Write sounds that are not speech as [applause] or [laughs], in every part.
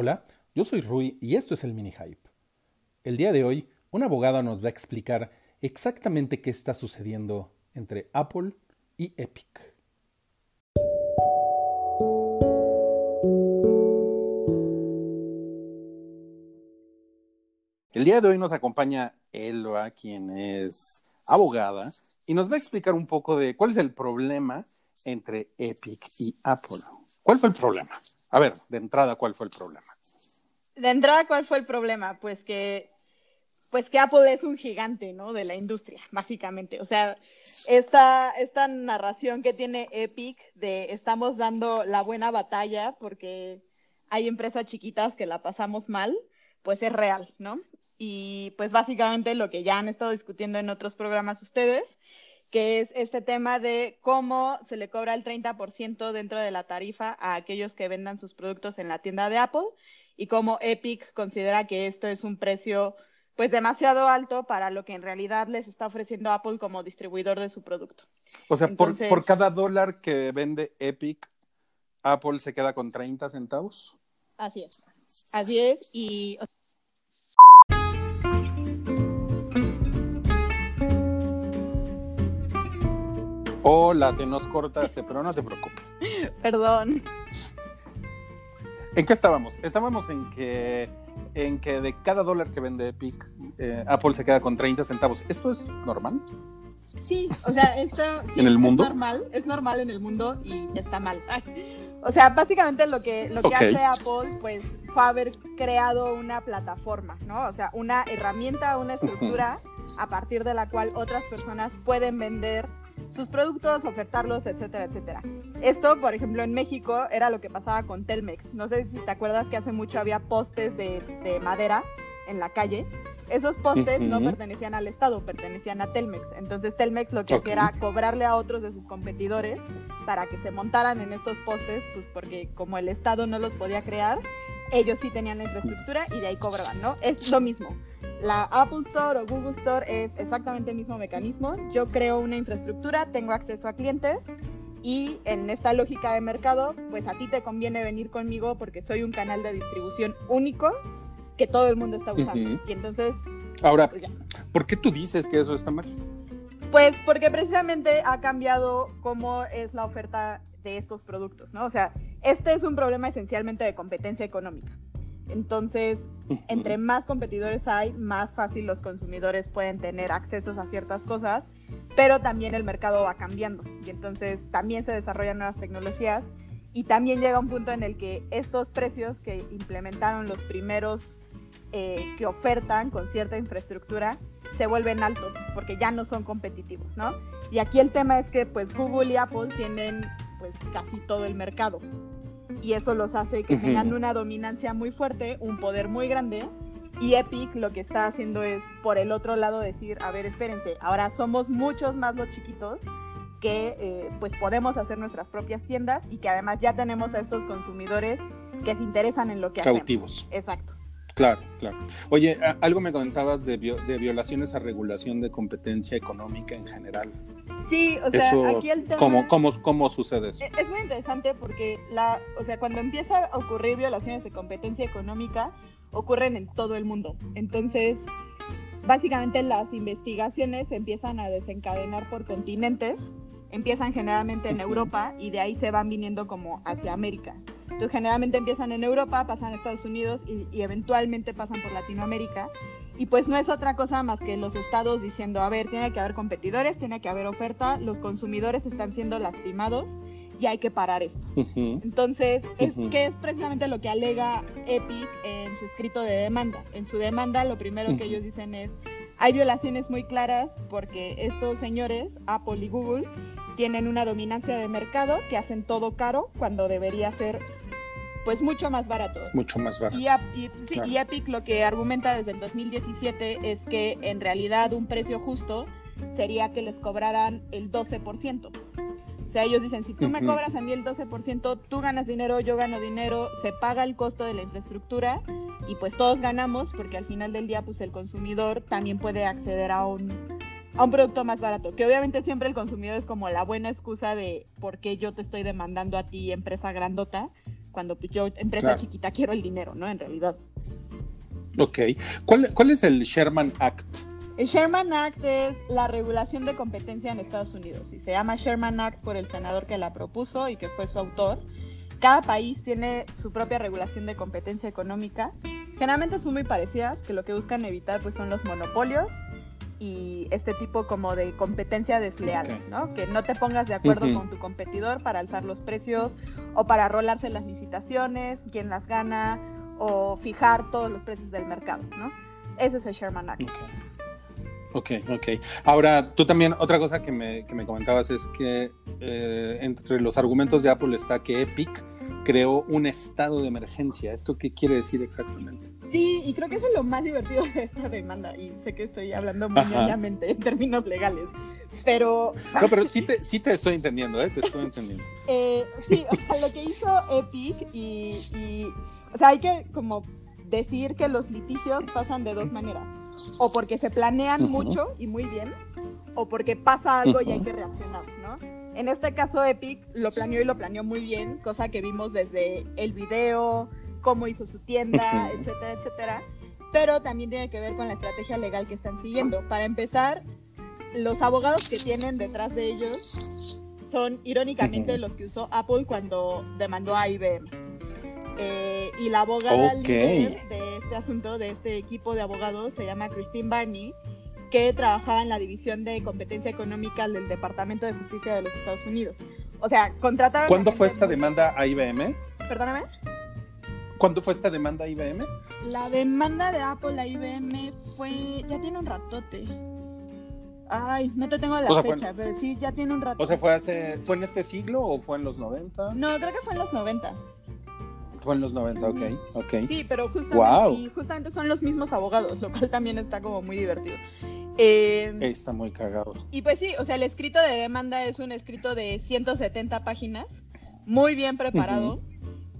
Hola, yo soy Rui y esto es el Mini Hype. El día de hoy, un abogado nos va a explicar exactamente qué está sucediendo entre Apple y Epic. El día de hoy nos acompaña Elba, quien es abogada, y nos va a explicar un poco de cuál es el problema entre Epic y Apple. ¿Cuál fue el problema? A ver, de entrada, ¿cuál fue el problema? De entrada, ¿cuál fue el problema? Pues que, pues que Apple es un gigante, ¿no? De la industria, básicamente. O sea, esta, esta narración que tiene Epic de estamos dando la buena batalla porque hay empresas chiquitas que la pasamos mal, pues es real, ¿no? Y pues básicamente lo que ya han estado discutiendo en otros programas ustedes, que es este tema de cómo se le cobra el 30% dentro de la tarifa a aquellos que vendan sus productos en la tienda de Apple y cómo Epic considera que esto es un precio pues demasiado alto para lo que en realidad les está ofreciendo Apple como distribuidor de su producto. O sea, por, por cada dólar que vende Epic, Apple se queda con 30 centavos. Así es. Así es. Y Hola, te nos cortaste, pero no te preocupes. [laughs] Perdón. ¿En qué estábamos? Estábamos en que, en que de cada dólar que vende Epic, eh, Apple se queda con 30 centavos. ¿Esto es normal? Sí, o sea, esto [laughs] ¿En el mundo? es normal, es normal en el mundo y está mal. O sea, básicamente lo que, lo que hace Apple, pues, fue haber creado una plataforma, ¿no? O sea, una herramienta, una estructura a partir de la cual otras personas pueden vender sus productos, ofertarlos, etcétera, etcétera. Esto, por ejemplo, en México era lo que pasaba con Telmex. No sé si te acuerdas que hace mucho había postes de, de madera en la calle. Esos postes no Ujú. pertenecían al Estado, pertenecían a Telmex. Entonces Telmex lo que Ok. hacía era cobrarle a otros de sus competidores para que se montaran en estos postes, pues porque como el Estado no los podía crear, ellos sí tenían la infraestructura y de ahí cobraban, ¿no? Es lo mismo. La Apple Store o Google Store es exactamente el mismo mecanismo. Yo creo una infraestructura, tengo acceso a clientes y en esta lógica de mercado, pues a ti te conviene venir conmigo porque soy un canal de distribución único que todo el mundo está usando. Y entonces, Ahora, pues. ¿por qué tú dices que eso está mal? Pues porque precisamente ha cambiado cómo es la oferta de estos productos, ¿no? O sea, este es un problema esencialmente de competencia económica. Entonces, entre más competidores hay, más fácil los consumidores pueden tener accesos a ciertas cosas, pero también el mercado va cambiando y entonces también se desarrollan nuevas tecnologías y también llega un punto en el que estos precios que implementaron los primeros eh, que ofertan con cierta infraestructura se vuelven altos porque ya no son competitivos, ¿no? Y aquí el tema es que pues Google y Apple tienen pues casi todo el mercado y eso los hace que tengan una dominancia muy fuerte, un poder muy grande y Epic lo que está haciendo es por el otro lado decir, a ver, espérense, ahora somos muchos más los chiquitos que eh, pues podemos hacer nuestras propias tiendas y que además ya tenemos a estos consumidores que se interesan en lo que Cautivos. hacemos. Exacto. Claro, claro. Oye, algo me comentabas de, de violaciones a regulación de competencia económica en general. Sí, o sea, eso, aquí el tema... ¿cómo, cómo, ¿Cómo sucede eso? Eh, Es muy interesante porque la, o sea, cuando empieza a ocurrir violaciones de competencia económica, ocurren en todo el mundo. Entonces, básicamente las investigaciones se empiezan a desencadenar por continentes, empiezan generalmente en. Europa y de ahí se van viniendo como hacia América. Entonces, generalmente empiezan en Europa, pasan a Estados Unidos y, y eventualmente pasan por Latinoamérica. Y pues no es otra cosa más que los estados diciendo, a ver, tiene que haber competidores, tiene que haber oferta, los consumidores están siendo lastimados y hay que parar esto. Ujú. Entonces, es Ujú. que es precisamente lo que alega Epic en su escrito de demanda. En su demanda, lo primero que Ujú. ellos dicen es, hay violaciones muy claras porque estos señores, Apple y Google, tienen una dominancia de mercado que hacen todo caro cuando debería ser pues mucho más barato. Mucho más barato. Y, sí, Claro. y Epic lo que argumenta desde el 2017 es que en realidad un precio justo sería que les cobraran el 12%. O sea, ellos dicen, si tú me cobras a mí el 12%, tú ganas dinero, yo gano dinero, se paga el costo de la infraestructura y pues todos ganamos porque al final del día pues el consumidor también puede acceder a un, a un producto más barato. Que obviamente siempre el consumidor es como la buena excusa de por qué yo te estoy demandando a ti, empresa grandota, cuando pues, yo, empresa chiquita, quiero el dinero, ¿no? En realidad. Ok. ¿Cuál, ¿Cuál es el Sherman Act? El Sherman Act es la regulación de competencia en Estados Unidos y se llama Sherman Act por el senador que la propuso y que fue su autor. Cada país tiene su propia regulación de competencia económica. Generalmente son muy parecidas, que lo que buscan evitar pues son los monopolios y este tipo como de competencia desleal, ¿no? Que no te pongas de acuerdo con tu competidor para alzar los precios o para rolarse las licitaciones, quién las gana o fijar todos los precios del mercado, ¿no? Ese es el Sherman Act. Ok, ok. Ahora, tú también, otra cosa que me, que me comentabas es que eh, entre los argumentos de Apple está que Epic creó un estado de emergencia. ¿Esto qué quiere decir exactamente? Sí, y creo que eso es lo más divertido de esta demanda. Y sé que estoy hablando muy obviamente en términos legales. Pero. No, pero sí te, sí te estoy entendiendo, ¿eh? Te estoy entendiendo. [laughs] Eh, sí, o sea, lo que hizo Epic y, y. O sea, hay que como decir que los litigios pasan de dos maneras o porque se planean mucho y muy bien, o porque pasa algo y hay que reaccionar, ¿no? En este caso Epic lo planeó y lo planeó muy bien, cosa que vimos desde el video, cómo hizo su tienda, etcétera, etcétera. Pero también tiene que ver con la estrategia legal que están siguiendo. Para empezar, los abogados que tienen detrás de ellos son irónicamente los que usó Apple cuando demandó a IBM. Eh, y la abogada líder de este asunto, de este equipo de abogados, se llama Christine Barney, que trabajaba en la División de Competencia Económica del Departamento de Justicia de los Estados Unidos. O sea, contrataron... ¿Cuándo fue esta demanda a IBM? Perdóname. ¿Cuándo fue esta demanda a IBM? La demanda de Apple a IBM fue... ya tiene un ratote. Ay, no te tengo la fecha, pero sí, ya tiene un rato. O sea, ¿fue, hace, ¿fue en este siglo o fue en los 90? No, creo que fue en los 90. Fue en los 90, ok, ok. Sí, pero justamente, justamente son los mismos abogados, lo cual también está como muy divertido. Eh, está muy cagado. Y pues sí, o sea, el escrito de demanda es un escrito de 170 páginas, muy bien preparado,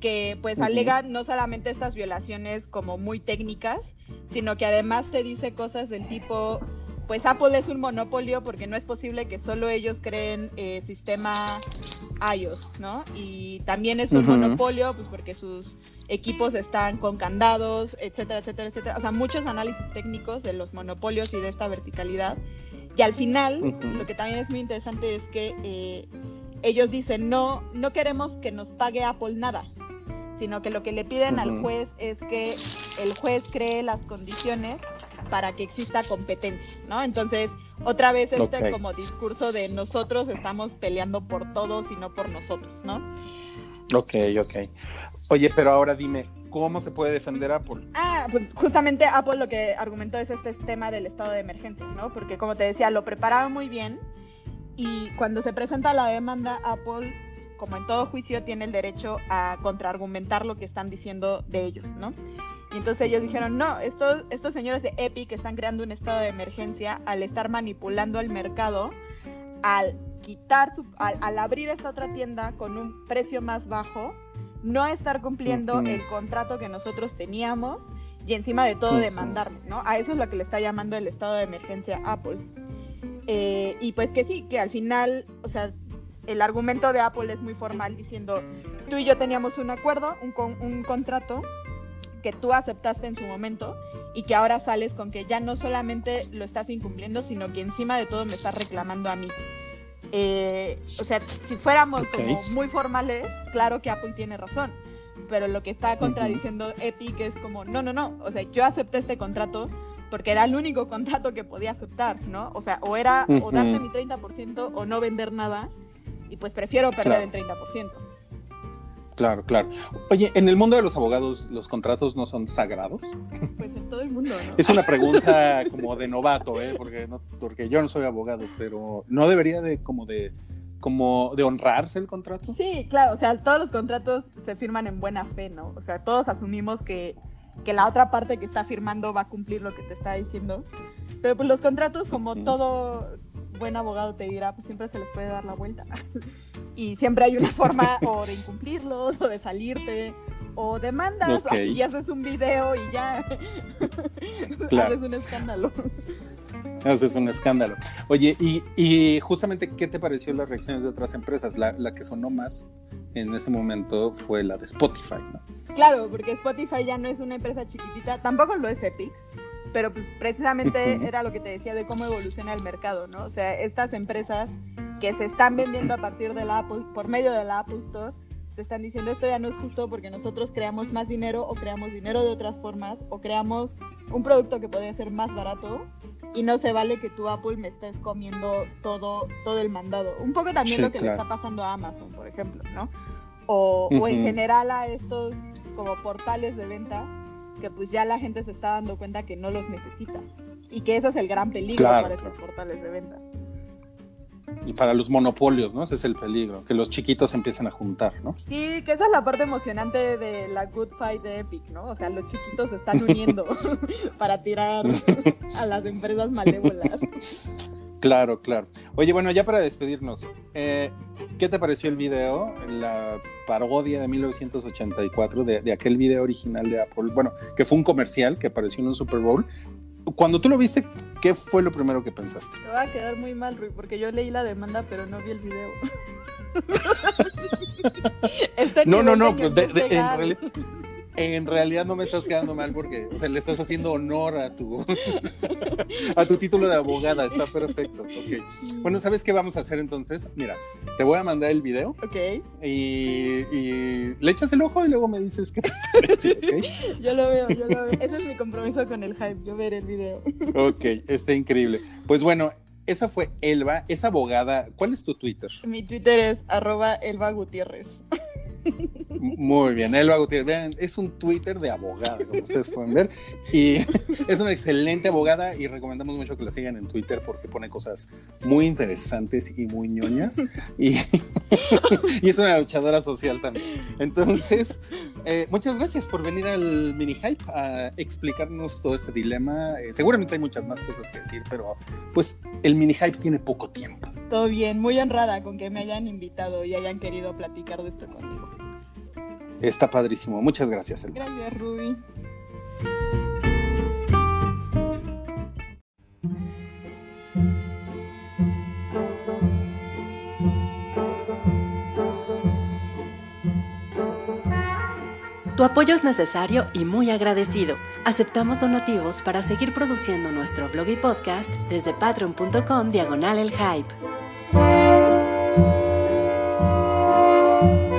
que pues alega no solamente estas violaciones como muy técnicas, sino que además te dice cosas del tipo pues Apple es un monopolio porque no es posible que solo ellos creen eh, sistema iOS, ¿no? Y también es un monopolio pues porque sus equipos están con candados, etcétera, etcétera, etcétera. O sea, muchos análisis técnicos de los monopolios y de esta verticalidad. Y al final, lo que también es muy interesante es que eh, ellos dicen, no, no queremos que nos pague Apple nada, sino que lo que le piden al juez es que el juez cree las condiciones para que exista competencia, ¿no? Entonces, otra vez este como discurso de nosotros estamos peleando por todos y no por nosotros, ¿no? Ok, ok. Oye, pero ahora dime, ¿cómo se puede defender Apple? Ah, pues justamente Apple lo que argumentó es este tema del estado de emergencia, ¿no? Porque como te decía, lo prepararon muy bien y cuando se presenta la demanda, Apple, como en todo juicio, tiene el derecho a contraargumentar lo que están diciendo de ellos, ¿no? Y entonces ellos dijeron, no, estos, estos señores de Epic están creando un estado de emergencia al estar manipulando el mercado, al quitar, su, al, abrir esta otra tienda con un precio más bajo, no estar cumpliendo el contrato que nosotros teníamos y encima de todo demandarnos, ¿no? A eso es lo que le está llamando el estado de emergencia Apple. Eh, y pues que sí, que al final, o sea, el argumento de Apple es muy formal diciendo, tú y yo teníamos un acuerdo, un, un contrato, que tú aceptaste en su momento y que ahora sales con que ya no solamente lo estás incumpliendo, sino que encima de todo me estás reclamando a mí. Eh, o sea, si fuéramos como muy formales, claro que Apple tiene razón, pero lo que está contradiciendo Epic es como, no, no, no, o sea, yo acepté este contrato porque era el único [laughs] contrato que podía aceptar, ¿no? O sea, o era o darte mi 30% o no vender nada, y pues prefiero perder el 30%. Claro, claro. Oye, en el mundo de los abogados, ¿los contratos no son sagrados? Pues en todo el mundo, ¿no? Es una [laughs] pregunta como de novato, ¿eh? Porque, no, porque yo no soy abogado, pero ¿no debería de como de como de honrarse el contrato? Sí, claro, o sea, todos los contratos se firman en buena fe, ¿no? O sea, todos asumimos que, que la otra parte que está firmando va a cumplir lo que te está diciendo. Pero pues los contratos, como todo buen abogado te dirá, pues siempre se les puede dar la vuelta. [laughs] y siempre hay una forma o de incumplirlos o de salirte o demandas y haces un video y ya [laughs] haces un escándalo. Haces un escándalo. Oye, y, y, justamente, ¿qué te pareció las reacciones de otras empresas? La, la que sonó más en ese momento fue la de Spotify, ¿no? Claro, porque Spotify ya no es una empresa chiquitita, tampoco lo es Epic, pero pues precisamente era lo que te decía de cómo evoluciona el mercado, ¿no? O sea, estas empresas que se están vendiendo a partir de la Apple, por medio de la Apple Store, te están diciendo esto ya no es justo porque nosotros creamos más dinero o creamos dinero de otras formas o creamos un producto que podría ser más barato y no se vale que tu Apple me estés comiendo todo, todo el mandado. Un poco también Sí, lo que le claro. está pasando a Amazon, por ejemplo, ¿no? O, o en general a estos como portales de venta que pues ya la gente se está dando cuenta que no los necesita y que ese es el gran peligro Claro, para claro. estos portales de venta. Y para los monopolios, ¿no? Ese es el peligro, que los chiquitos empiecen a juntar, ¿no? Sí, que esa es la parte emocionante de la Good Fight de Epic, ¿no? O sea, los chiquitos se están [laughs] uniendo [laughs] para tirar a las empresas malévolas. [laughs] Claro, claro. Oye, bueno, ya para despedirnos, eh, ¿qué te pareció el video, la parodia de 1984 de, de aquel video original de Apple? Bueno, que fue un comercial que apareció en un Super Bowl. Cuando tú lo viste, ¿qué fue lo primero que pensaste? Me va a quedar muy mal, Rui, porque yo leí la demanda, pero no vi el video. [laughs] [laughs] Este No, no, no, de- en, legal. [laughs] en realidad no me estás quedando mal porque o sea, le estás haciendo honor a tu, [laughs] a tu título de abogada, está perfecto. ok. Bueno, ¿sabes qué vamos a hacer entonces? Mira, te voy a mandar el video Ok, y, y le echas el ojo y luego me dices qué te parece, ¿ok? yo lo veo, yo lo veo. Ese es mi compromiso con el hype, yo veré el video. Ok, está increíble. Pues bueno, esa fue Elba, es abogada. ¿Cuál es tu Twitter? Mi Twitter es arroba Elba Gutiérrez. Muy bien, Elba Gutiérrez. Vean, es un Twitter de abogada, como ustedes pueden ver. Y [laughs] es una excelente abogada y recomendamos mucho que la sigan en Twitter porque pone cosas muy interesantes y muy ñoñas. Y, [laughs] y es una luchadora social también. Entonces, eh, muchas gracias por venir al mini hype a explicarnos todo este dilema. Eh, seguramente hay muchas más cosas que decir, pero pues el mini hype tiene poco tiempo. Todo bien, muy honrada con que me hayan invitado y hayan querido platicar de esto conmigo. Está padrísimo. Muchas gracias, Elba. Gracias, Ruby. Tu apoyo es necesario y muy agradecido. Aceptamos donativos para seguir produciendo nuestro blog y podcast desde patreon.com diagonal el hype. Thank you.